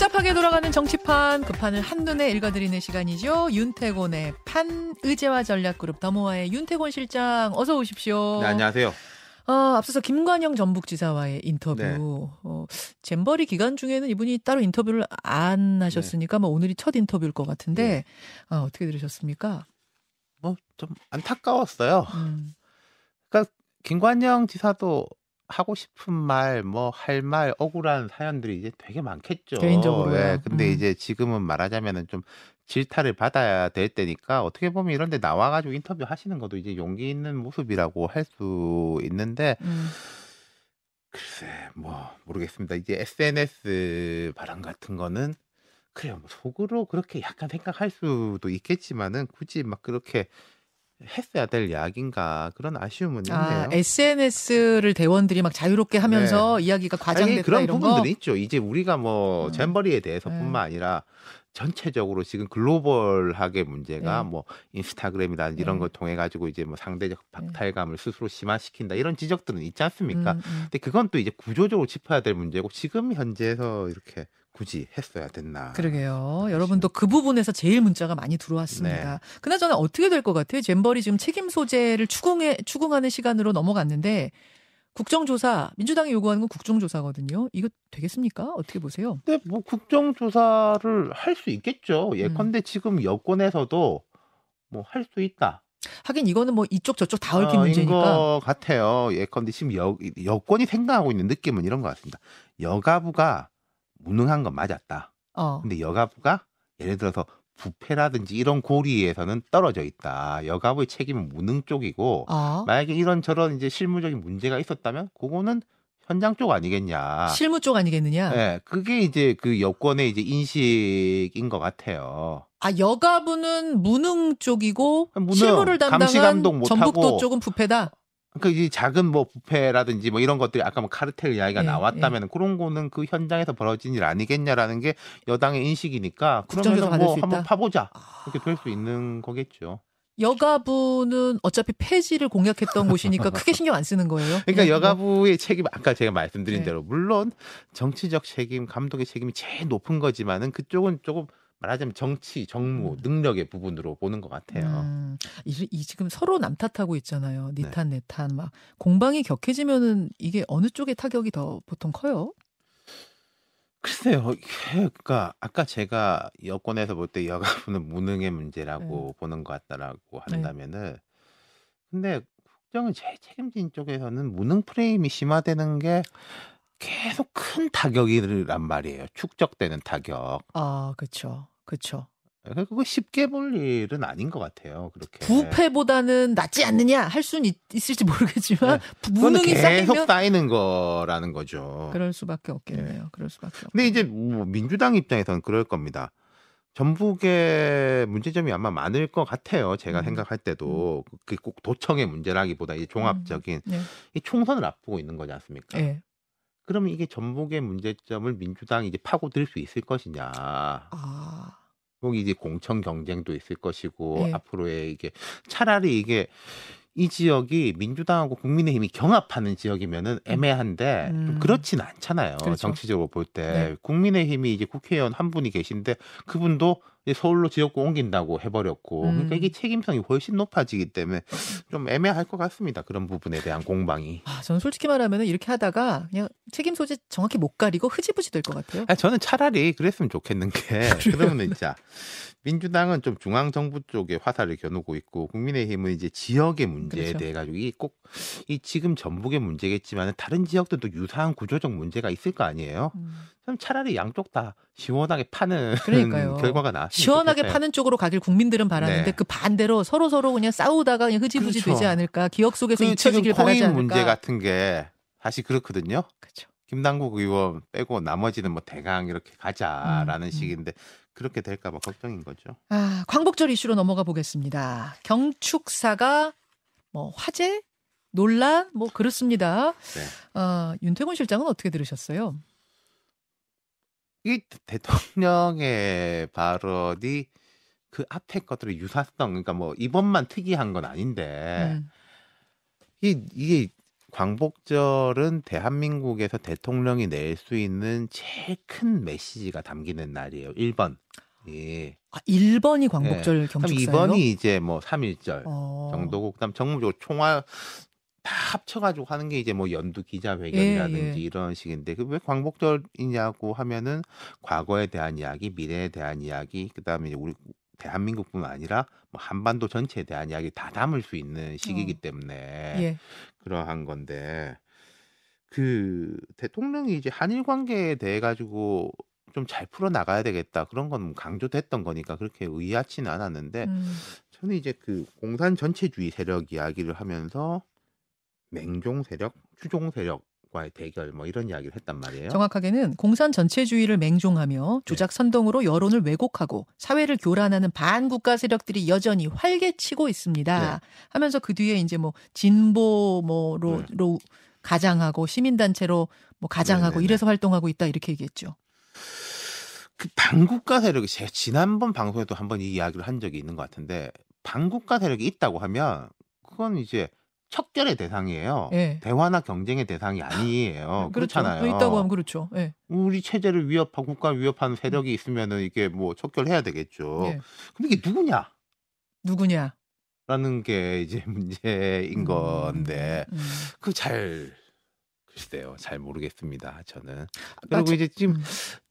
복잡하게 돌아가는 정치판 그 판을 한눈에 읽어드리는 시간이죠. 윤태곤의 판 의제와 전략그룹 더모아의 윤태곤 실장 어서 오십시오. 네, 안녕하세요. 어, 앞서서 김관영 전북지사와의 인터뷰. 네. 어, 잼버리 기간 중에는 이분이 따로 인터뷰를 안 하셨으니까 뭐 오늘이 첫 인터뷰일 것 같은데 네. 어, 어떻게 들으셨습니까? 뭐 좀 안타까웠어요. 음, 김관영 지사도 하고 싶은 말, 뭐 할 말, 억울한 사연들이 이제 되게 많겠죠. 개인적으로요. 예, 근데 음. 이제 지금은 말하자면은 좀 질타를 받아야 될 때니까 어떻게 보면 이런데 나와가지고 인터뷰 하시는 것도 이제 용기 있는 모습이라고 할 수 있는데 음. 글쎄 뭐 모르겠습니다. 이제 SNS 발언 같은 거는 그래요. 뭐 속으로 그렇게 약간 생각할 수도 있겠지만은 굳이 막 그렇게 했어야 될 이야기인가 그런 아쉬움은 있네요. 아, SNS를 대원들이 막 자유롭게 하면서 이야기가 아니, 과장됐다 그런 이런 부분들이 거. 있죠. 이제 우리가 뭐 음. 잼버리에 대해서뿐만 네. 아니라 전체적으로 지금 글로벌하게 문제가 네. 뭐 인스타그램이라든지 이런 네. 걸 통해 가지고 이제 뭐 상대적 박탈감을 스스로 심화시킨다 이런 지적들은 있지 않습니까? 음, 음. 근데 그건 또 이제 구조적으로 짚어야 될 문제고 지금 현재에서 이렇게 굳이 했어야 됐나? 그러게요. 여러분도 그 부분에서 제일 문자가 많이 들어왔습니다. 네. 그나저나 어떻게 될 것 같아요? 잼버리 지금 책임 소재를 추궁해, 추궁하는 시간으로 넘어갔는데 국정조사, 민주당이 요구하는 건 국정조사거든요. 이거 되겠습니까? 어떻게 보세요? 근데 뭐 국정조사를 할 수 있겠죠. 음. 예컨대 지금 여권에서도 뭐 할 수 있다. 하긴 이거는 뭐 이쪽 저쪽 다 얽힌 어, 인 문제니까. 것 같아요. 예컨대 지금 여, 여권이 생각하고 있는 느낌은 이런 것 같습니다. 여가부가 무능한 건 맞았다. 어. 근데 여가부가 예를 들어서 부패라든지 이런 고리에서는 떨어져 있다. 여가부의 책임은 무능 쪽이고 아, 만약에 이런 저런 이제 실무적인 문제가 있었다면 그거는 현장 쪽 아니겠냐. 실무 쪽 아니겠느냐? 예, 그게 이제 그 여권의 이제 인식인 것 같아요. 아, 여가부는 무능 쪽이고 무능, 실무를 감시 감독 담당한 못 전북도. 쪽은 부패다. 그러니까 이 작은 뭐 부패라든지 뭐 이런 것들이 아까 뭐 카르텔 이야기가 예, 나왔다면 그런 거는 그 현장에서 벌어진 일 아니겠냐라는 게 여당의 인식이니까 그러면 받을 뭐수 한번? 파보자 아. 이렇게 될 수 있는 거겠죠. 여가부는 어차피 폐지를 공약했던 곳이니까 크게 신경 안 쓰는 거예요. 그러니까 뭐 여가부의 책임 아까 제가 말씀드린 네. 대로 물론 정치적 책임, 감독의 책임이 제일 높은 거지만은 그쪽은 조금 말하자면 정치, 정무, 음. 능력의 부분으로 보는 것 같아요. 음, 이, 이 지금 서로 남 탓하고 있잖아요. 네. 니탄 내탄 막 공방이 격해지면은 이게 어느 쪽의 타격이 더 보통 커요? 글쎄요, 그러니까 아까 제가 여권에서 볼 때 여가부는 무능의 문제라고 보는 것 같다라고 네. 한다면은 근데 국정을 제 책임진 쪽에서는 무능 프레임이 심화되는 게 계속 큰 타격이란 말이에요. 축적되는 타격. 아, 그렇죠. 그렇죠. 그거 쉽게 볼 일은 아닌 것 같아요. 그렇게. 부패보다는 낫지 않느냐 할 수는 있, 있을지 모르겠지만 네. 무능이 계속 쌓이면 쌓이는 거라는 거죠. 그럴 수밖에 없겠네요. 그럴 수밖에 없. 근데 이제 뭐 민주당 입장에서는 그럴 겁니다. 전북의 문제점이 아마 많을 것 같아요. 제가 음. 생각할 때도 그꼭 도청의 문제라기보다 이 종합적인 네. 이 총선을 앞두고 있는 거지 않습니까? 예. 그러면 이게 전북의 문제점을 민주당이 이제 파고들 수 있을 것이냐? 아, 거기 이제 공천 경쟁도 있을 것이고 예. 앞으로의 이게 차라리 이게 이 지역이 민주당하고 국민의힘이 경합하는 지역이면은 애매한데 음. 좀 그렇진 않잖아요. 그렇죠. 정치적으로 볼때 네. 국민의힘이 이제 국회의원 한 분이 계신데 그분도 이제 서울로 지역구 옮긴다고 해버렸고 음. 그러니까 이게 책임성이 훨씬 높아지기 때문에 좀 애매할 것 같습니다. 그런 부분에 대한 공방이. 아, 저는 솔직히 말하면 이렇게 하다가 그냥 책임 소재 정확히 못 가리고 흐지부지 될 것 같아요. 아, 저는 차라리 그랬으면 좋겠는 게 그러면 진짜 민주당은 좀 중앙 정부 쪽에 화살을 겨누고 있고 국민의힘은 이제 지역의 문제에 그렇죠. 대해 가지고 이 꼭 이 지금 전북의 문제겠지만 다른 지역들도 유사한 구조적 문제가 있을 거 아니에요. 음. 그럼 차라리 양쪽 다 시원하게 파는 그러니까요. 결과가 나왔으면 시원하게 좋겠어요. 파는 쪽으로 가길 국민들은 바라는데 네. 그 반대로 서로 서로 그냥 싸우다가 그냥 흐지부지 그렇죠. 되지 않을까 기억 속에서 그 잊혀지길 바라지 코인 않을까. 문제 같은 게 사실 그렇거든요. 그렇죠. 김남국 의원 빼고 나머지는 뭐 대강 이렇게 가자라는 음, 음. 식인데 그렇게 될까 봐 걱정인 거죠. 아, 광복절 이슈로 넘어가 보겠습니다. 경축사가 뭐 화제, 논란, 뭐 그렇습니다. 네. 어, 윤태곤 실장은 어떻게 들으셨어요? 이 대통령의 발언이 그 앞에 것들의 유사성, 그러니까 뭐 이번만 특이한 건 아닌데 음, 이 이게 광복절은 대한민국에서 대통령이 낼 수 있는 제일 큰 메시지가 담기는 날이에요. 1번. 예. 아, 1번이 광복절 그럼 경축사예요? 2번이 이제 뭐 3.1절 어. 정도고 그다음 정무적으로 총화 다 합쳐가지고 하는 게 이제 뭐 연두 기자회견이라든지 예, 예. 이런 식인데 그 왜 광복절이냐고 하면은 과거에 대한 이야기, 미래에 대한 이야기, 그다음에 이제 우리 대한민국뿐만 아니라 뭐 한반도 전체에 대한 이야기 다 담을 수 있는 시기이기 어. 때문에 예. 그러한 건데 그 대통령이 이제 한일 관계에 대해 가지고 좀 잘 풀어 나가야 되겠다 그런 건 강조됐던 거니까 그렇게 의아치는 않았는데 음. 저는 이제 그 공산 전체주의 세력 이야기를 하면서 맹종 세력, 추종 세력 과의 대결 뭐 이런 이야기를 했단 말이에요. 정확하게는 공산 전체주의를 맹종하며 조작 선동으로 여론을 왜곡하고 사회를 교란하는 반국가 세력들이 여전히 활개치고 있습니다. 네. 하면서 그 뒤에 이제 뭐 진보 뭐로 네. 로 가장하고 시민단체로 뭐 가장하고 네네네. 이래서 활동하고 있다 이렇게 얘기했죠. 그 반국가 세력이 제가 지난번 방송에도 한번 이 이야기를 한 적이 있는 것 같은데 반국가 세력이 있다고 하면 그건 이제 척결의 대상이에요. 예. 대화나 경쟁의 대상이 아니에요. 그렇죠. 그렇잖아요. 있다고 하면 그렇죠. 예. 우리 체제를 위협하고 국가를 위협하는 세력이 있으면은 이게 뭐 척결해야 되겠죠. 예. 근데 이게 누구냐? 누구냐? 라는 게 이제 문제인 건데 음, 음. 그잘 글쎄요 잘 모르겠습니다 저는 아, 그리고 저- 이제 지금 음.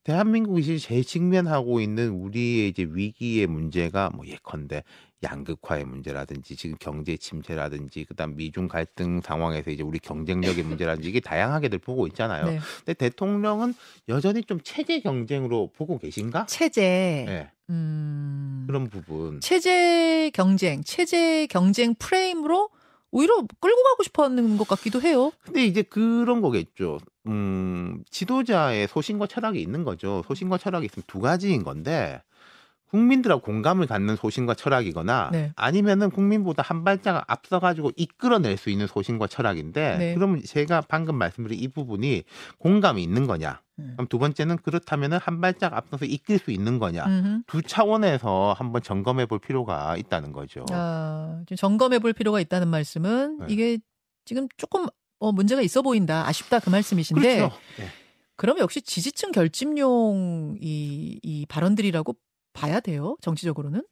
대한민국이 제일 직면하고 있는 우리의 이제 위기의 문제가 뭐 예컨대 양극화의 문제라든지 지금 경제 침체라든지 그다음 미중 갈등 상황에서 이제 우리 경쟁력의 문제라든지 이게 다양하게들 보고 있잖아요. 네. 근데 대통령은 여전히 좀 체제 경쟁으로 보고 계신가? 체제. 네, 음. 그런 부분. 체제 경쟁, 체제 경쟁 프레임으로 오히려 끌고 가고 싶어 하는 것 같기도 해요. 근데 이제 그런 거겠죠. 음, 지도자의 소신과 철학이 있는 거죠. 소신과 철학이 있으면 두 가지인 건데, 국민들하고 공감을 갖는 소신과 철학이거나, 네. 아니면은 국민보다 한 발짝 앞서가지고 이끌어낼 수 있는 소신과 철학인데, 네. 그러면 제가 방금 말씀드린 이 부분이 공감이 있는 거냐? 음. 그럼 두 번째는 그렇다면은 한 발짝 앞서서 이끌 수 있는 거냐? 음흠. 두 차원에서 한번 점검해 볼 필요가 있다는 거죠. 아, 점검해 볼 필요가 있다는 말씀은 네. 이게 지금 조금 어, 문제가 있어 보인다, 아쉽다 그 말씀이신데 그렇죠. 네. 그럼 역시 지지층 결집용 이, 이 발언들이라고 봐야 돼요, 정치적으로는?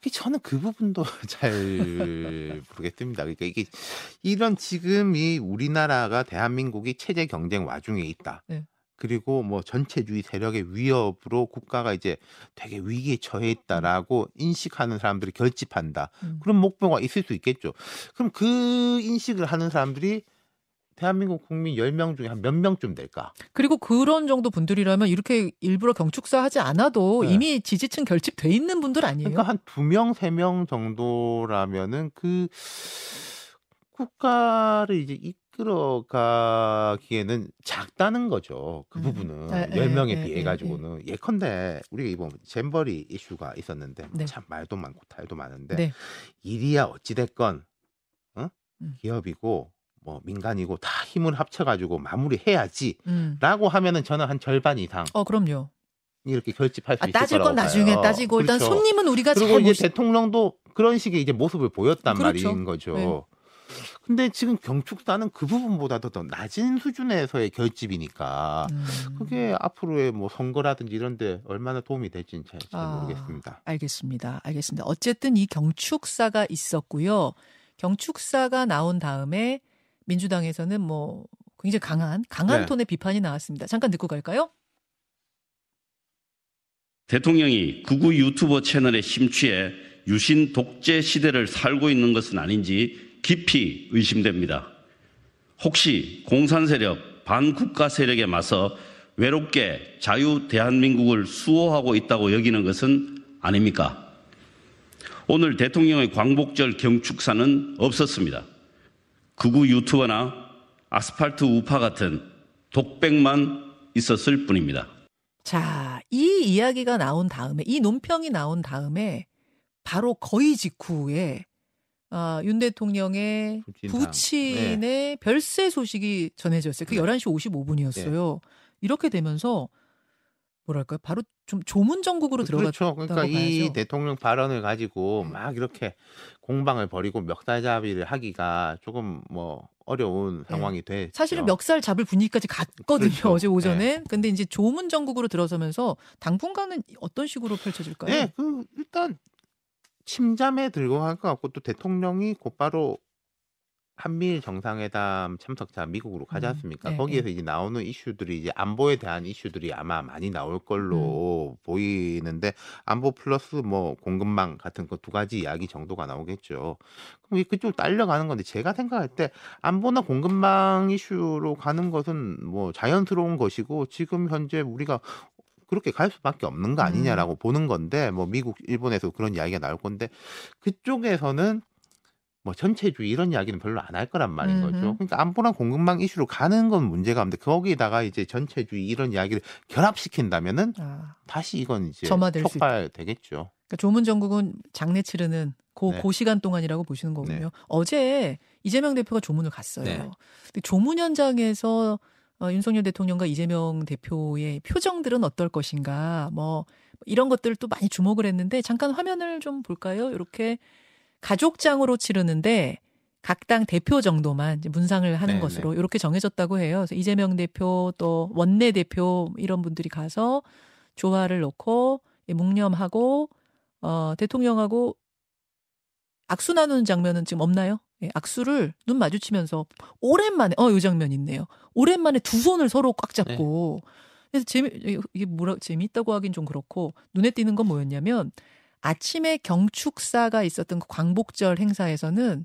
그 저는 그 부분도 잘 모르겠습니다. 그러니까 이게 이런 지금 이 우리나라가 대한민국이 체제 경쟁 와중에 있다. 네. 그리고 뭐 전체주의 세력의 위협으로 국가가 이제 되게 위기에 처해 있다라고 인식하는 사람들이 결집한다. 음. 그런 목표가 있을 수 있겠죠. 그럼 그 인식을 하는 사람들이 대한민국 국민 10명 중에 한 몇 명쯤 될까? 그리고 그런 정도 분들이라면 이렇게 일부러 경축사 하지 않아도 네. 이미 지지층 결집돼 있는 분들 아니에요? 그러니까 한 두 명, 세 명 정도라면은 그 국가를 이제 이끌어 가기에는 작다는 거죠. 그 음. 부분은 에, 에, 열 명에 에, 비해 에, 가지고는 예컨대 우리가 이번 잼버리 이슈가 있었는데 뭐 네. 참 말도 많고 탈도 많은데 네. 일이야 어찌 됐건 어? 음. 기업이고 뭐 민간이고 다 힘을 합쳐 가지고 마무리해야지라고 음. 하면은 저는 한 절반 이상 어, 그럼요. 이렇게 결집할 수 아, 있을 따질 거라고 건 나중에. 따지고 일단 그렇죠. 손님은 우리가 잘 그리고 이제 모시... 대통령도 그런 식의 이제 모습을 보였단 그렇죠. 말인 거죠. 네. 근데 지금 경축사는 그 부분보다도 더 낮은 수준에서의 결집이니까 음. 그게 앞으로의 뭐 선거라든지 이런데 얼마나 도움이 될지는 잘, 잘 아. 모르겠습니다. 알겠습니다. 알겠습니다. 어쨌든 이 경축사가 있었고요. 경축사가 나온 다음에 민주당에서는 뭐 굉장히 강한 강한 네. 톤의 비판이 나왔습니다. 잠깐 듣고 갈까요? 대통령이 극우 유튜버 채널에 심취해 유신 독재 시대를 살고 있는 것은 아닌지 깊이 의심됩니다. 혹시 공산 세력, 반국가 세력에 맞서 외롭게 자유 대한민국을 수호하고 있다고 여기는 것은 아닙니까? 오늘 대통령의 광복절 경축사는 없었습니다. 극우 유튜버나 아스팔트 우파 같은 독백만 있었을 뿐입니다. 자, 이 이야기가 나온 다음에 이 논평이 나온 다음에 바로 거의 직후에 아, 윤 대통령의. 부친의 별세 소식이 전해졌어요. 그게 네. 11시 55분이었어요. 이렇게 되면서 뭐랄까요? 바로 좀 조문 정국으로 들어갔다고 그렇죠. 그러니까 이 봐야죠. 대통령 발언을 가지고 막 이렇게 공방을 벌이고 멱살 잡이를 하기가 조금 뭐 어려운 상황이 돼. 사실은 멱살 잡을 분위기까지 갔거든요 그렇죠. 어제 오전에. 근데 이제 조문 정국으로 들어서면서 당분간은 어떤 식으로 펼쳐질까요? 네, 그 일단 침잠에 들고 갈것 같고 또 대통령이 곧바로 한미일 정상회담 참석자 미국으로 가지 음, 않습니까? 네, 거기에서 이제 나오는 이슈들이 이제 안보에 대한 이슈들이 아마 많이 나올 걸로 보이는데 안보 플러스 뭐 공급망 같은 그두 가지 이야기 정도가 나오겠죠. 그럼 이 그쪽 딸려가는 건데 제가 생각할 때 안보나 공급망 이슈로 가는 것은 뭐 자연스러운 것이고 지금 현재 우리가 그렇게 갈 수밖에 없는 거 아니냐라고 보는 건데 뭐 미국 일본에서 그런 이야기가 나올 건데 그쪽에서는 뭐 전체주의 이런 이야기는 별로 안 할 거란 말인 음흠. 거죠. 그러니까 안보랑 공급망 이슈로 가는 건 문제가 없는데 거기다가 이제 전체주의 이런 이야기를 결합시킨다면은 아, 다시 이건 이제 촉발되겠죠. 그러니까 조문 정국은 장례 치르는 그, 네. 그 시간 동안이라고 보시는 거군요. 네. 어제 이재명 대표가 조문을 갔어요. 네. 근데 조문 현장에서 어, 윤석열 대통령과 이재명 대표의 표정들은 어떨 것인가, 뭐 이런 것들을 또 많이 주목을 했는데 잠깐 화면을 좀 볼까요? 이렇게 가족장으로 치르는데 각 당 대표 정도만 이제 문상을 하는 네, 것으로 이렇게 정해졌다고 해요. 그래서 이재명 대표 또 원내 대표 이런 분들이 가서 조화를 놓고 예, 묵념하고 어, 대통령하고 악수 나누는 장면은 지금 없나요? 예, 악수를 눈 마주치면서 오랜만에 어, 이 장면 있네요. 오랜만에 두 손을 서로 꽉 잡고 그래서 재미 이게 뭐라 재미있다고 하긴 좀 그렇고 눈에 띄는 건 뭐였냐면 아침에 경축사가 있었던 그 광복절 행사에서는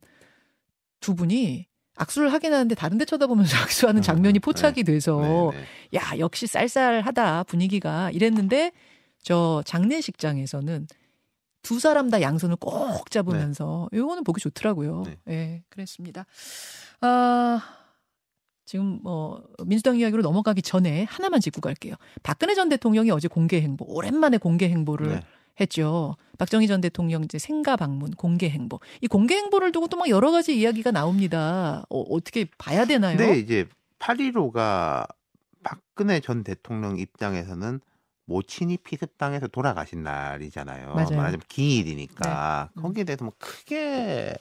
두 분이 악수를 하긴 하는데 다른 데 쳐다보면서 악수하는 장면이 음, 포착이 돼서 네, 네. 야 역시 쌀쌀하다 분위기가 이랬는데 저 장례식장에서는 두 사람 다 양손을 꼭 잡으면서 이거는 보기 좋더라고요. 네. 예, 그랬습니다. 아 지금 뭐 민주당 이야기로 넘어가기 전에 하나만 짚고 갈게요. 박근혜 전 대통령이 어제 공개 행보 오랜만에 공개 행보를 네. 했죠. 박정희 전 대통령 이제 생가 방문 공개 행보. 이 공개 행보를 두고 또 막 여러 가지 이야기가 나옵니다. 어, 어떻게 봐야 되나요? 근데 이제 8.15가 박근혜 전 대통령 입장에서는 모친이 피습당해서 돌아가신 날이잖아요. 맞아요. 말하자면 기일이니까 네. 음. 거기에 대해서 뭐 크게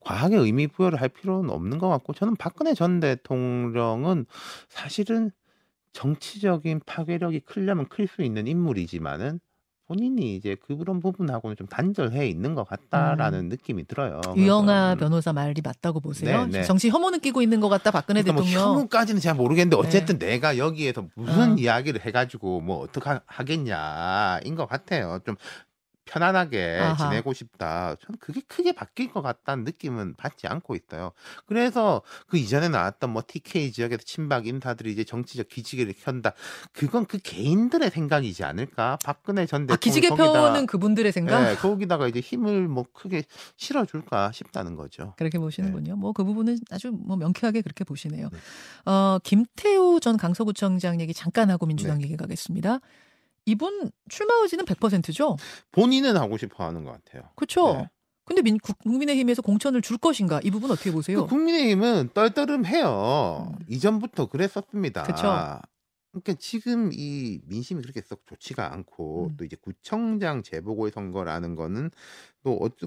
과하게 의미 부여를 할 필요는 없는 것 같고 저는 박근혜 전 대통령은 사실은 정치적인 파괴력이 크려면 클 수 있는 인물이지만은 본인이 이제 그런 부분하고는 좀 단절해 있는 것 같다라는 느낌이 들어요. 음. 유영아 음, 변호사 말이 맞다고 보세요. 네, 네. 정치 혐오는 끼고 있는 것 같다 박근혜 그러니까 뭐 대통령. 네. 혐오까지는 잘 모르겠는데 어쨌든 내가 여기에서 무슨 어. 이야기를 해가지고 뭐 어떻게 하겠냐인 것 같아요. 좀 편안하게 아하. 지내고 싶다. 저는 그게 크게 바뀔 것 같다는 느낌은 받지 않고 있어요. 그래서 그 이전에 나왔던 뭐 TK 지역에서 친박 인사들이 이제 정치적 기지개를 켠다. 그건 그 개인들의 생각이지 않을까? 박근혜 전아 대통령 기지개 거기다- 펴는 그분들의 생각 네, 거기다가 이제 힘을 뭐 크게 실어줄까 싶다는 거죠. 그렇게 보시는군요. 뭐그 부분은 아주 뭐 명쾌하게 그렇게 보시네요. 네. 어 김태우 전 강서구청장 얘기 잠깐 하고 민주당 네. 얘기 가겠습니다. 이분 출마 의지는 100%죠? 본인은 하고 싶어 하는 것 같아요. 그렇죠? 네. 근데 민, 국- 국민의힘에서 공천을 줄 것인가? 이 부분 어떻게 보세요? 그 국민의힘은 떨떠름해요. 음. 이전부터 그랬었습니다. 그쵸. 그러니까 지금 이 민심이 그렇게 썩 좋지가 않고 음. 또 이제 구청장 재보궐 선거라는 거는 또 어찌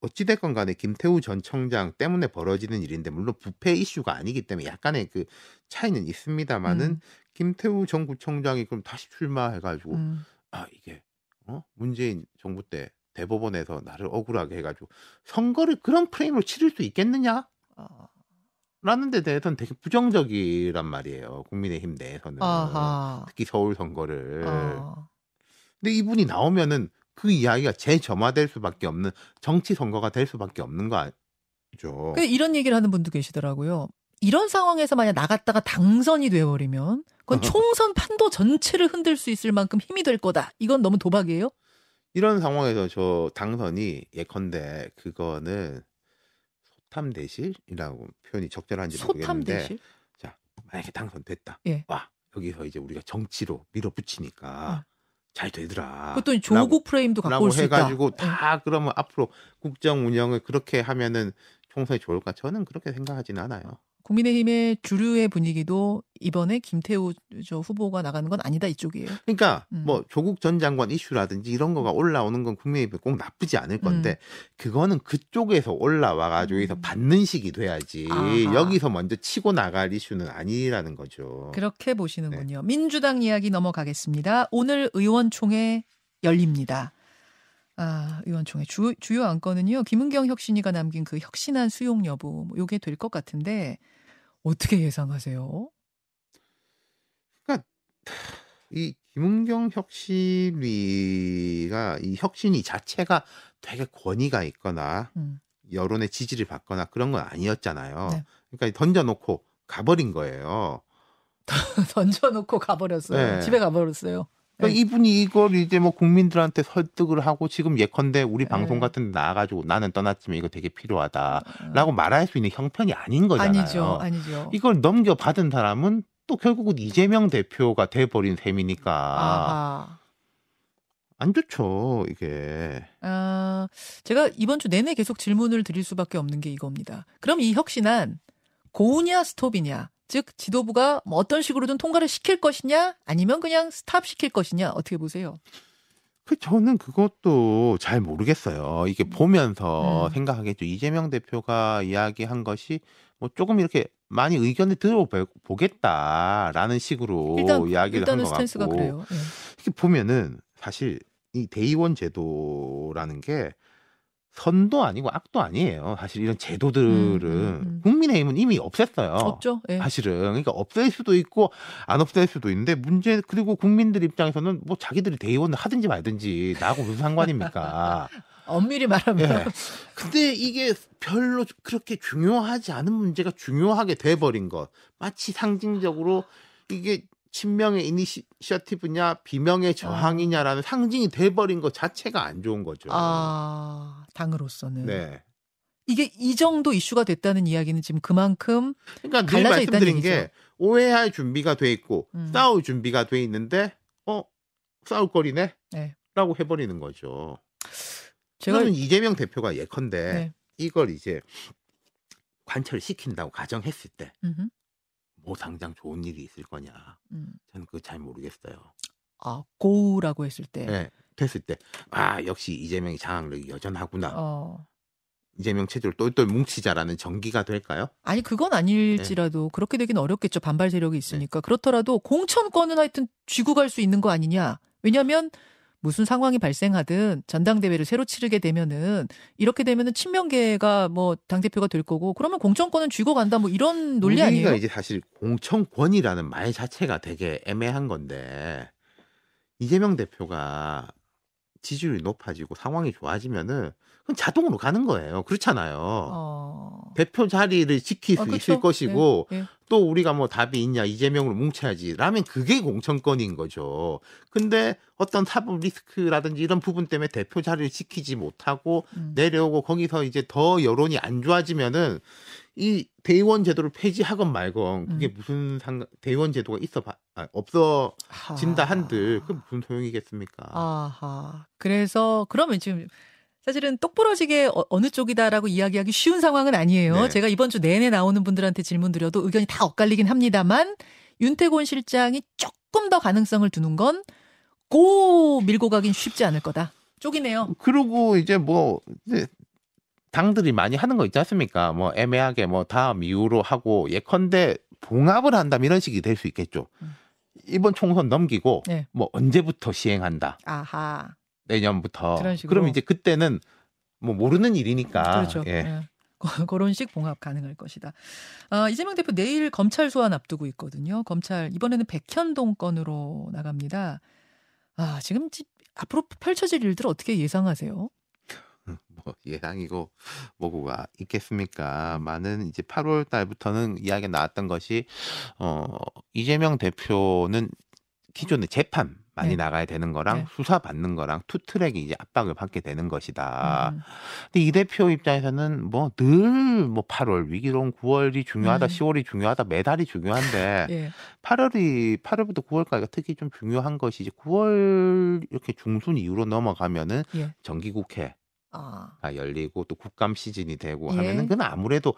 어찌됐건 간에 김태우 전 청장 때문에 벌어지는 일인데 물론 부패 이슈가 아니기 때문에 약간의 그 차이는 있습니다만은 음. 김태우 전 구청장이 그럼 다시 출마해가지고 음. 아 이게 어 문재인 정부 때 대법원에서 나를 억울하게 해가지고 선거를 그런 프레임으로 치를 수 있겠느냐? 아, 라는 데 대해서는 되게 부정적이란 말이에요. 국민의힘 내에서는. 아하. 특히 서울 선거를. 아. 근데 이분이 나오면은 그 이야기가 재점화될 수밖에 없는 정치 선거가 될 수밖에 없는 거 아니죠. 이런 얘기를 하는 분도 계시더라고요. 이런 상황에서 만약 나갔다가 당선이 돼버리면 그건 총선 판도 전체를 흔들 수 있을 만큼 힘이 될 거다. 이건 너무 도박이에요? 이런 상황에서 저 당선이 예컨대 그거는 소탐대실이라고 표현이 적절한지 모르겠는데 대실? 만약에 당선됐다. 예. 와 여기서 이제 우리가 정치로 밀어붙이니까 잘 되더라. 그것도 조국 프레임도 갖고 올 수 있다. 해가지고 예. 다 그러면 앞으로 국정 운영을 그렇게 하면은 총선이 좋을까? 저는 그렇게 생각하지는 않아요. 국민의힘의 주류의 분위기도 이번에 김태우 저 후보가 나가는 건 아니다 이쪽이에요. 그러니까 음. 뭐 조국 전 장관 이슈라든지 이런 거가 올라오는 건 국민의힘에 꼭 나쁘지 않을 건데 그거는 그쪽에서 올라와 가지고 여기서 음. 받는 식이 돼야지 아하. 여기서 먼저 치고 나갈 이슈는 아니라는 거죠. 그렇게 네. 보시는군요. 민주당 이야기 넘어가겠습니다. 오늘 의원총회 열립니다. 아, 의원총회 주, 주요 안건은요. 김은경 혁신이가 남긴 그 혁신안 수용 여부 뭐 요게 될 것 같은데 어떻게 예상하세요? 이 김은경 혁신위가 이 혁신위 자체가 되게 권위가 있거나 음. 여론의 지지를 받거나 그런 건 아니었잖아요. 네. 그러니까 던져놓고 가버린 거예요. 던져놓고 가버렸어요. 네. 집에 가버렸어요. 그러니까 네. 이분이 이걸 이제 뭐 국민들한테 설득을 하고 지금 예컨대 우리 네. 방송 같은 데 나와가지고 나는 떠났지만 이거 되게 필요하다라고 말할 수 있는 형편이 아닌 거잖아요. 어. 아니죠, 아니죠. 이걸 넘겨받은 사람은 또 결국은 이재명 대표가 돼버린 셈이니까 아하. 안 좋죠 이게. 아, 제가 이번 주 내내 계속 질문을 드릴 수밖에 없는 게 이겁니다. 그럼 이 혁신안 go냐 스톱이냐? 즉 지도부가 뭐 어떤 식으로든 통과를 시킬 것이냐 아니면 그냥 스탑 시킬 것이냐 어떻게 보세요? 그 저는 그것도 잘 모르겠어요. 이게 보면서 음. 생각하겠죠. 이재명 대표가 이야기한 것이 뭐 조금 이렇게 많이 의견을 들어보겠다라는 식으로 일단 이야기를 한것 스탠스가 같고 그래요. 예. 이렇게 보면은 사실 이 대의원 제도라는 게 선도 아니고 악도 아니에요. 사실 이런 제도들은 음, 음, 음. 국민의힘은 이미 없앴어요. 없죠. 예. 사실은 그러니까 없앨 수도 있고 안 없앨 수도 있는데 문제 그리고 국민들 입장에서는 뭐 자기들이 대의원을 하든지 말든지 나하고 무슨 상관입니까? 엄밀히 말하면 예. 근데 이게 별로 그렇게 중요하지 않은 문제가 중요하게 돼버린 것 마치 상징적으로 이게 친명의 이니시어티브냐 비명의 저항이냐라는 상징이 돼버린 것 자체가 안 좋은 거죠. 아 당으로서는 네. 이게 이 정도 이슈가 됐다는 이야기는 지금 그만큼 그러니까 늘 말씀드린. 게 오해할 준비가 돼 있고 음. 싸울 준비가 돼 있는데 어 싸울 거리네 네. 라고 해버리는 거죠. 제가 이재명 대표가 예컨대 네. 이걸 이제 관철 시킨다고 가정했을 때뭐 음흠. 당장 좋은 일이 있을 거냐 음. 저는 그거 잘 모르겠어요. 아 고우라고 했을 때 네. 됐을 때 아 역시 이재명이 장악력이 여전하구나 어. 이재명 체제를 똘똘 뭉치자라는 전기가 될까요? 아니 그건 아닐지라도 그렇게 되긴 어렵겠죠 반발 세력이 있으니까 그렇더라도 공천권은 하여튼 쥐고 갈 수 있는 거 아니냐 왜냐하면 무슨 상황이 발생하든 전당대회를 새로 치르게 되면은 이렇게 되면은 친명계가 뭐 당 대표가 될 거고 그러면 공천권은 쥐고 간다 뭐 이런 논리 우리가 아니에요? 이제 사실 공천권이라는 말 자체가 되게 애매한 건데 이재명 대표가 지지율이 높아지고 상황이 좋아지면은 그건 자동으로 가는 거예요. 그렇잖아요. 어. 대표 자리를 지킬 수 어? 있을 것이고 예, 예. 또 우리가 뭐 답이 있냐 이재명으로 뭉쳐야지 라면 그게 공천권인 거죠. 근데 어떤 사법 리스크라든지 이런 부분 때문에 대표 자리를 지키지 못하고 음. 내려오고 거기서 이제 더 여론이 안 좋아지면은 이 대의원 제도를 폐지하건 말건 그게 음. 무슨 상관 대의원 제도가 있어 봐 아, 없어진다 아. 한들 그 무슨 소용이겠습니까? 아하. 그래서 그러면 지금 사실은 똑부러지게 어, 어느 쪽이다라고 이야기하기 쉬운 상황은 아니에요. 네. 제가 이번 주 내내 나오는 분들한테 질문 드려도 의견이 다 엇갈리긴 합니다만 윤태곤 실장이 조금 더 가능성을 두는 건 고 밀고 가긴 쉽지 않을 거다. 쪽이네요. 그리고 이제 뭐 이제 당들이 많이 하는 거 있지 않습니까? 뭐 애매하게 뭐 다음 이후로 하고 예컨대 봉합을 한다면 이런 식이 될 수 있겠죠. 음. 이번 총선 넘기고 네. 뭐 언제부터 시행한다. 아하. 내년부터. 그럼 이제 그때는 뭐 모르는 일이니까. 그렇죠. 예. 예. 고- 그런 식 봉합 가능할 것이다. 아, 이재명 대표 내일 검찰 소환 앞두고 있거든요. 검찰 이번에는 백현동 건으로 나갑니다. 아, 지금 지- 앞으로 펼쳐질 일들 어떻게 예상하세요? 뭐 예상이고 뭐고가 있겠습니까? 많은 이제 8월 달부터는 이야기가 나왔던 것이 어 이재명 대표는 기존에 재판 많이 네. 나가야 되는 거랑 네. 수사 받는 거랑 two track이 이제 압박을 받게 되는 것이다. 음. 근데 이 대표 입장에서는 뭐 늘 뭐 8월 위기론 9월이 중요하다, 음. 10월이 중요하다, 매달이 중요한데 예. 8월이 8월부터 9월까지가 특히 좀 중요한 것이 이제 9월 이렇게 중순 이후로 넘어가면은 예. 정기국회 아. 가 열리고 또 국감 시즌이 되고 예. 하면은 그건 아무래도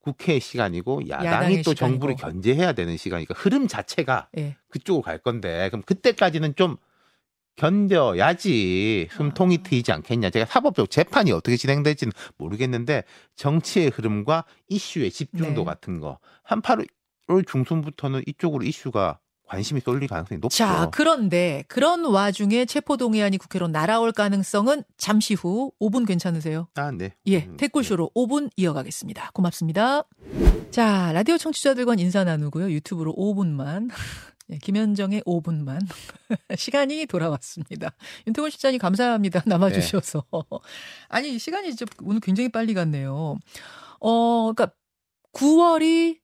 국회의 시간이고 야당이 야당의 또 정부를 시간이고. 견제해야 되는 시간이니까 흐름 자체가 예. 그쪽으로 갈 건데 그럼 그때까지는 좀 견뎌야지 숨통이 아. 트이지 않겠냐. 제가 사법적 재판이 어떻게 진행될지는 모르겠는데 정치의 흐름과 이슈의 집중도 네. 같은 거 한 8월 중순부터는 이쪽으로 이슈가 관심이 쏠릴 가능성이 높죠. 자, 그런데 그런 와중에 체포동의안이 국회로 날아올 가능성은 잠시 후 5분 괜찮으세요? 아, 네. 예, 음, 댓글쇼로 5분 이어가겠습니다. 고맙습니다. 자, 라디오 청취자들과 인사 나누고요. 유튜브로 5분만. 예, 김현정의 5분만. 시간이 돌아왔습니다. 윤태곤 실장님 감사합니다. 남아주셔서. 아니, 시간이 진짜 오늘 굉장히 빨리 갔네요. 어, 그러니까 9월이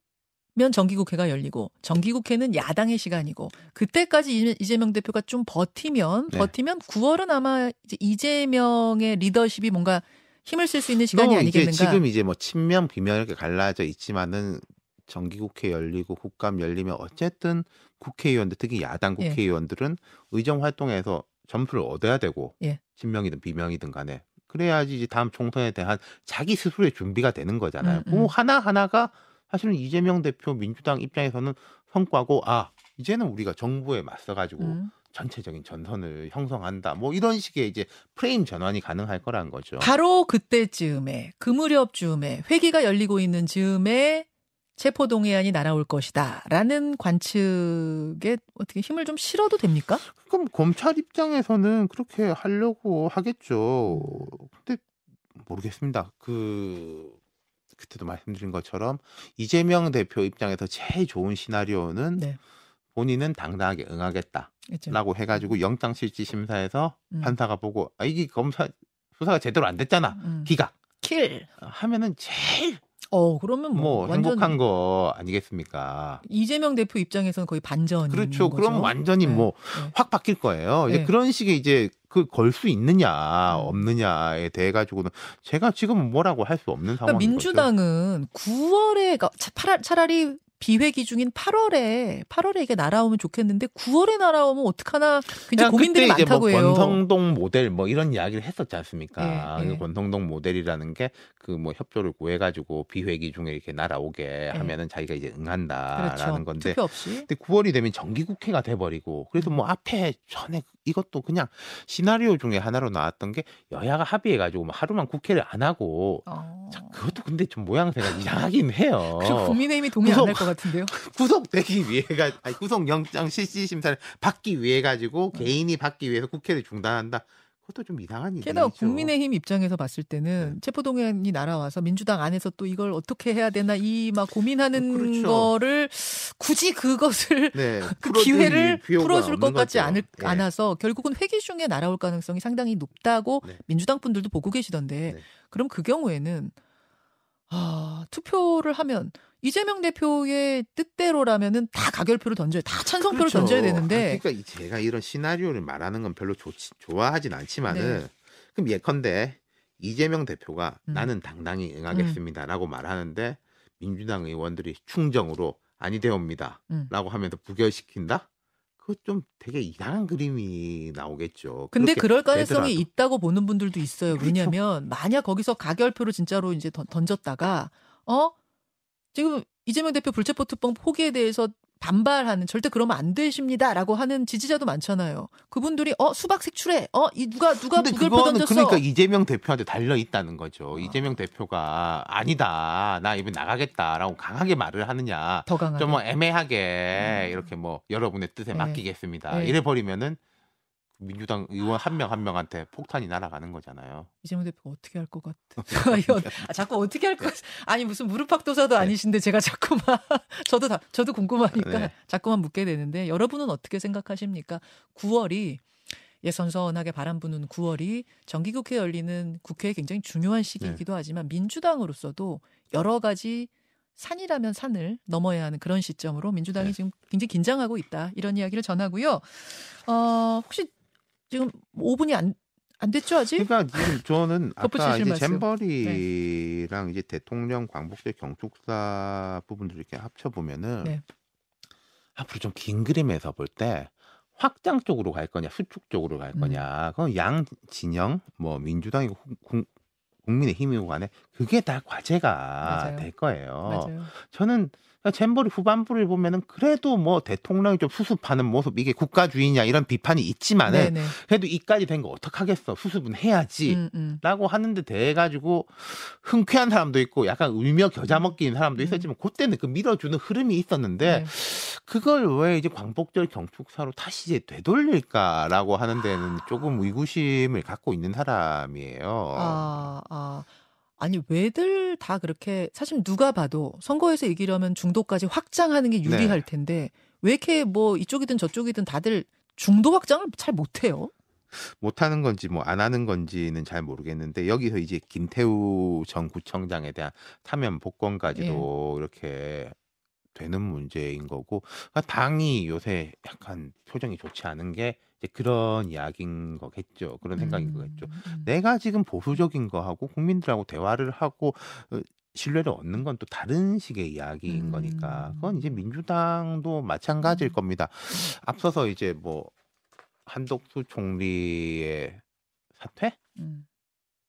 면 정기국회가 열리고 정기국회는 야당의 시간이고 그때까지 이- 이재명 대표가 좀 버티면 네. 버티면 9월은 아마 이제 이재명의 리더십이 뭔가 힘을 쓸 수 있는 시간이 또 이제 아니겠는가. 지금 이제 뭐 친명 비명 이렇게 갈라져 있지만은 정기국회 열리고 국감 열리면 어쨌든 국회의원들 특히 야당 예. 국회의원들은 의정 활동에서 점수를 얻어야 되고 예. 친명이든 비명이든 간에 그래야지 이제 다음 총선에 대한 자기 스스로의 준비가 되는 거잖아요. 음, 그 음. 하나 하나가 사실은 이재명 대표 민주당 입장에서는 성과고 아 이제는 우리가 정부에 맞서 가지고 음. 전체적인 전선을 형성한다. 뭐 이런 식의 이제 프레임 전환이 가능할 거라는 거죠. 바로 그때쯤에 그 무렵 쯤에 회기가 열리고 있는 즈음에 체포 동의안이 날아올 것이다라는 관측에 어떻게 힘을 좀 실어도 됩니까? 그럼 검찰 입장에서는 그렇게 하려고 하겠죠. 근데 모르겠습니다. 그 그때도 말씀드린 것처럼 이재명 대표 입장에서 제일 좋은 시나리오는 네. 본인은 당당하게 응하겠다라고 그렇죠. 해가지고 영장실질심사에서 음. 판사가 보고 아 이게 검사 수사가 제대로 안 됐잖아 음. 기각 킬. 하면은 제일 어 그러면 뭐, 뭐 행복한 거 아니겠습니까? 이재명 대표 입장에서는 거의 반전. 그렇죠. 그럼 완전히 네. 뭐 네. 확 바뀔 거예요. 이제 네. 그런 식의 이제 그 걸 수 있느냐 음. 없느냐에 대해 가지고는 제가 지금 뭐라고 할 수 없는 그러니까 상황인 민주당은 9월에 차라리 비회기 중인 8월에 8월에 이게 날아오면 좋겠는데 9월에 날아오면 어떡하나 굉장히 고민들이 그때 이제 많다고 뭐 해요. 권성동 모델 뭐 이런 이야기를 했었지 않습니까? 예, 예. 그 권성동 모델이라는 게 그 뭐 협조를 구해가지고 비회기 중에 이렇게 날아오게 하면은 자기가 이제 응한다라는 예. 그렇죠. 건데 투표 없이. 근데 9월이 되면 정기국회가 돼버리고 그래서 뭐 앞에 전에 이것도 그냥 시나리오 중에 하나로 나왔던 게 여야가 합의해가지고 뭐 하루만 국회를 안 하고 어. 자, 그것도 근데 좀 모양새가 이상하긴 해요. 그리고 국민의힘이 동의 안할 구속- 것 같은데요. 구속되기 위해가 아니, 구속영장 실시 심사를 받기 위해 가지고 음. 개인이 받기 위해서 국회를 중단한다. 그것도 좀 이상한 일이죠. 게다가 국민의힘 입장에서 봤을 때는 네. 체포동의안이 날아와서 민주당 안에서 또 이걸 어떻게 해야 되나 이 막 고민하는 그렇죠. 거를 굳이 그것을 네, 그 기회를 풀어줄 것 같지. 않을, 예. 않아서 결국은 회기 중에 날아올 가능성이 상당히 높다고 네. 민주당 분들도 보고 계시던데 네. 그럼 그 경우에는 아, 투표를 하면 이재명 대표의 뜻대로라면은 다 가결표를 던져야 다 찬성표를 그렇죠. 던져야 되는데 아, 그러니까 이- 제가 이런 시나리오를 말하는 건 별로 좋지, 좋아하진 않지만은 네. 그럼 예컨대 이재명 대표가 음. 나는 당당히 응하겠습니다라고 말하는데 민주당 의원들이 충정으로 아니 되옵니다라고 음. 하면서 부결시킨다? 그거 좀 되게 이상한 그림이 나오겠죠. 근데 그럴 가능성이 되더라도. 있다고 보는 분들도 있어요. 그렇죠. 왜냐하면 만약 거기서 가결표를 진짜로 이제 던- 던졌다가 어 지금 이재명 대표 불체포 특권 포기에 대해서 반발하는 절대 그러면 안 되십니다라고 하는 지지자도 많잖아요. 그분들이 어 수박 색출해 어이 누가 누가 부결표 그거는 던졌어 그러니까 이재명 대표한테 달려 있다는 거죠. 아. 이재명 대표가 아니다, 나 이번 나가겠다라고 강하게 말을 하느냐, 더 강하게 좀뭐 애매하게 음. 이렇게 뭐 여러분의 뜻에 네. 맡기겠습니다. 네. 이래 버리면은 민주당 의원 한 명 한 명한테 폭탄이 날아가는 거잖아요. 이재명 대표가 어떻게 할 것 같아. 이거- 아, 자꾸 어떻게 할 것? 아니 무슨 무릎팍도사도 아니신데 제가 자꾸만 저도 다 저도 궁금하니까 네. 자꾸만 묻게 되는데 여러분은 어떻게 생각하십니까? 9월이 예 선선하게 바람 부는 9월이 정기국회 열리는 국회에 굉장히 중요한 시기이기도 하지만 민주당으로서도 여러 가지 산이라면 산을 넘어야 하는 그런 시점으로 민주당이 네. 지금 굉장히 긴장하고 있다 이런 이야기를 전하고요. 어 혹시 지금 5분이 안 안 됐죠 아직? 그러니까 지금 저는 아까 이제. 잼버리랑 이제 대통령 광복절 경축사 부분들 이렇게 합쳐 보면은 네. 앞으로 좀 긴 그림에서 볼 때 확장 쪽으로 갈 거냐 수축 쪽으로 갈 음. 거냐 그건 양 진영 뭐 민주당이고 국- 국민의힘이고 간에 그게 다 과제가 맞아요. 될 거예요. 맞아요. 저는 잼버리 후반부를 보면은 그래도 뭐 대통령이 좀 수습하는 모습 이게 국가주의냐 이런 비판이 있지만은 네네. 그래도 이까지 된 거 어떡하겠어 수습은 해야지 음, 음. 라고 하는데 돼 가지고 흔쾌한 사람도 있고 약간 울며 겨자 먹기인 사람도 음. 있었지만 그때는 그 밀어주는 흐름이 있었는데 네. 그걸 왜 이제 광복절 경축사로 다시 이제 되돌릴까라고 하는 데는 조금 의구심을 갖고 있는 사람이에요. 아, 아. 아니, 왜들 다 그렇게, 사실 누가 봐도 선거에서 이기려면 중도까지 확장하는 게 유리할 네. 텐데, 왜 이렇게 뭐 이쪽이든 저쪽이든 다들 중도 확장을 잘 못해요? 못하는 건지 뭐 안 하는 건지는 잘 모르겠는데 여기서 이제 김태우 전 구청장에 대한 사면 복권까지도 예. 이렇게 되는 문제인 거고 그러니까 당이 요새 약간 표정이 좋지 않은 게 이제 그런 이야기인 거겠죠. 그런 생각인 거겠죠. 음. 내가 지금 보수적인 거 하고 국민들하고 대화를 하고 어, 신뢰를 얻는 건 또 다른 식의 이야기인 음. 거니까 그건 이제 민주당도 마찬가지일 음. 겁니다. 앞서서 이제 뭐 한덕수 총리의 사퇴?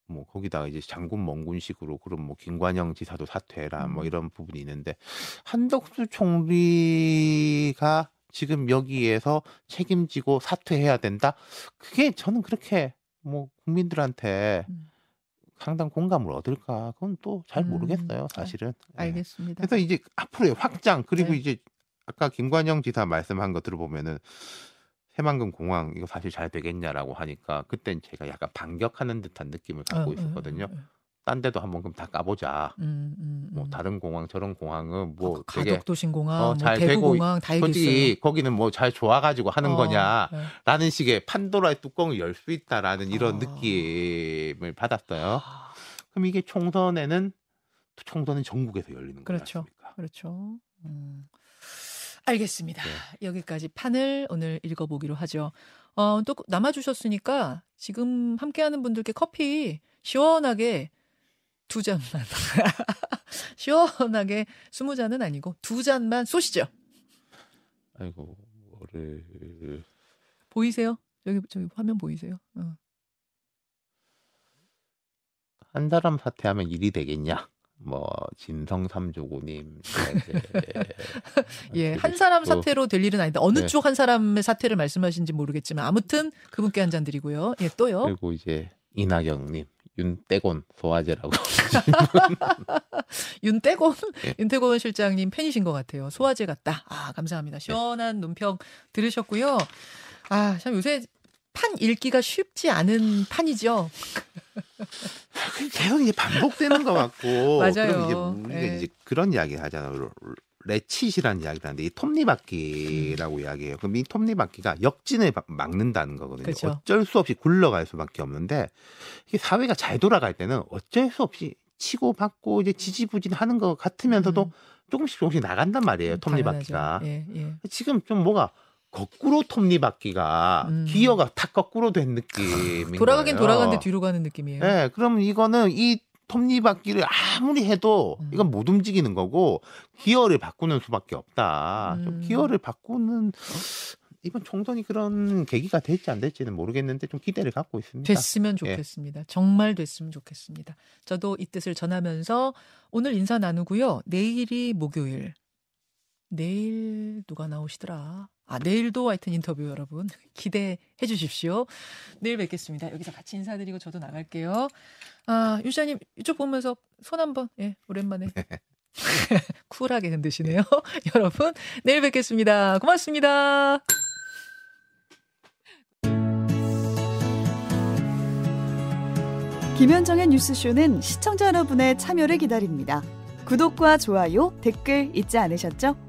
음. 뭐 거기다가 이제 장군 멍군식으로 그럼 뭐 김관영 지사도 사퇴라 뭐 음. 이런 부분이 있는데 한덕수 총리가 지금 여기에서 책임지고 사퇴해야 된다. 그게 저는 그렇게 뭐 국민들한테 음. 상당 공감을 얻을까 그건 또잘 음. 모르겠어요 사실은. 예. 알겠습니다. 그래서 이제 앞으로의 확장 그리고 네. 이제 아까 김관영 지사 말씀한 거 들어보면은 새만금 공항 이거 사실 잘 되겠냐라고 하니까 그땐 제가 약간 반격하는 듯한 느낌을 갖고 어, 어, 있었거든요. 어, 어. 딴 데도 한번 그럼 다 까보자. 음, 음, 뭐 음. 다른 공항 저런 공항은 뭐그 되게 가덕도신공항, 어, 뭐잘 되고 대구공항 다. 솔직히 거기는 뭐 잘 좋아가지고 하는 어, 거냐라는 네. 식의 판도라의 뚜껑을 열 수 있다라는 이런 아. 느낌을 받았어요. 아, 그럼 이게 총선에는 총선은 전국에서 열리는 거지 그렇죠. 않습니까? 그렇죠. 음. 알겠습니다. 네. 여기까지 판을 오늘 읽어보기로 하죠. 어, 또 남아주셨으니까 지금 함께하는 분들께 커피 시원하게 두 잔만. 시원하게 스무 잔은 아니고 두 잔만 쏘시죠. 아이고 뭐를 보이세요? 여기 저기 화면 보이세요? 어. 한 사람 사퇴하면 일이 되겠냐? 뭐 진성 삼조고님 예, 한 사람 또 사퇴로 될 일은 아닌데 어느 네. 쪽한 사람의 사퇴를 말씀하신지 모르겠지만 아무튼 그분께 한 잔 드리고요. 예, 또요. 그리고 이제 이나경님 윤떼곤 소화제라고 윤태곤 예. 윤태곤 실장님 팬이신 것 같아요. 소화제 같다. 아 감사합니다. 시원한 논평 들으셨고요. 아 참 요새 판 읽기가 쉽지 않은 판이죠. 계속 이제 반복되는 것 같고 맞아요. 그럼 이제 우리가 예. 이제 그런 이야기 하잖아요. 레칫이라는 이야기를 하는데 이 톱니바퀴라고 음. 이야기해요. 그럼 이 톱니바퀴가 역진을 막- 막는다는 거거든요. 그쵸. 어쩔 수 없이 굴러갈 수밖에 없는데 이게 사회가 잘 돌아갈 때는 어쩔 수 없이 치고 받고 이제 지지부진하는 것 같으면서도 음, 조금씩 조금씩 나간단 말이에요. 톱니바퀴가. 당연하죠. 예, 예. 지금 좀 뭐가 거꾸로 톱니바퀴가 음. 기어가 탁 거꾸로 된 느낌인 돌아가긴 거예요. 돌아가는데 뒤로 가는 느낌이에요. 네, 그럼 이거는 이 톱니바퀴를 아무리 해도 음. 이건 못 움직이는 거고 기어를 바꾸는 수밖에 없다. 음. 좀 기어를 바꾸는 이번 총선이 그런 계기가 될지 안 될지는 모르겠는데 좀 기대를 갖고 있습니다. 됐으면 예. 좋겠습니다. 정말 됐으면 좋겠습니다. 저도 이 뜻을 전하면서 오늘 인사 나누고요. 내일이 목요일. 내일 누가 나오시더라. 아, 내일도 하여튼 인터뷰 여러분 기대해 주십시오. 내일 뵙겠습니다. 여기서 같이 인사드리고 저도 나갈게요. 아, 유자님 이쪽 보면서 손 한번 예, 오랜만에 쿨하게 흔드시네요. 여러분, 내일 뵙겠습니다. 고맙습니다. 김현정의 뉴스쇼는 시청자 여러분의 참여를 기다립니다. 구독과 좋아요, 댓글 잊지 않으셨죠?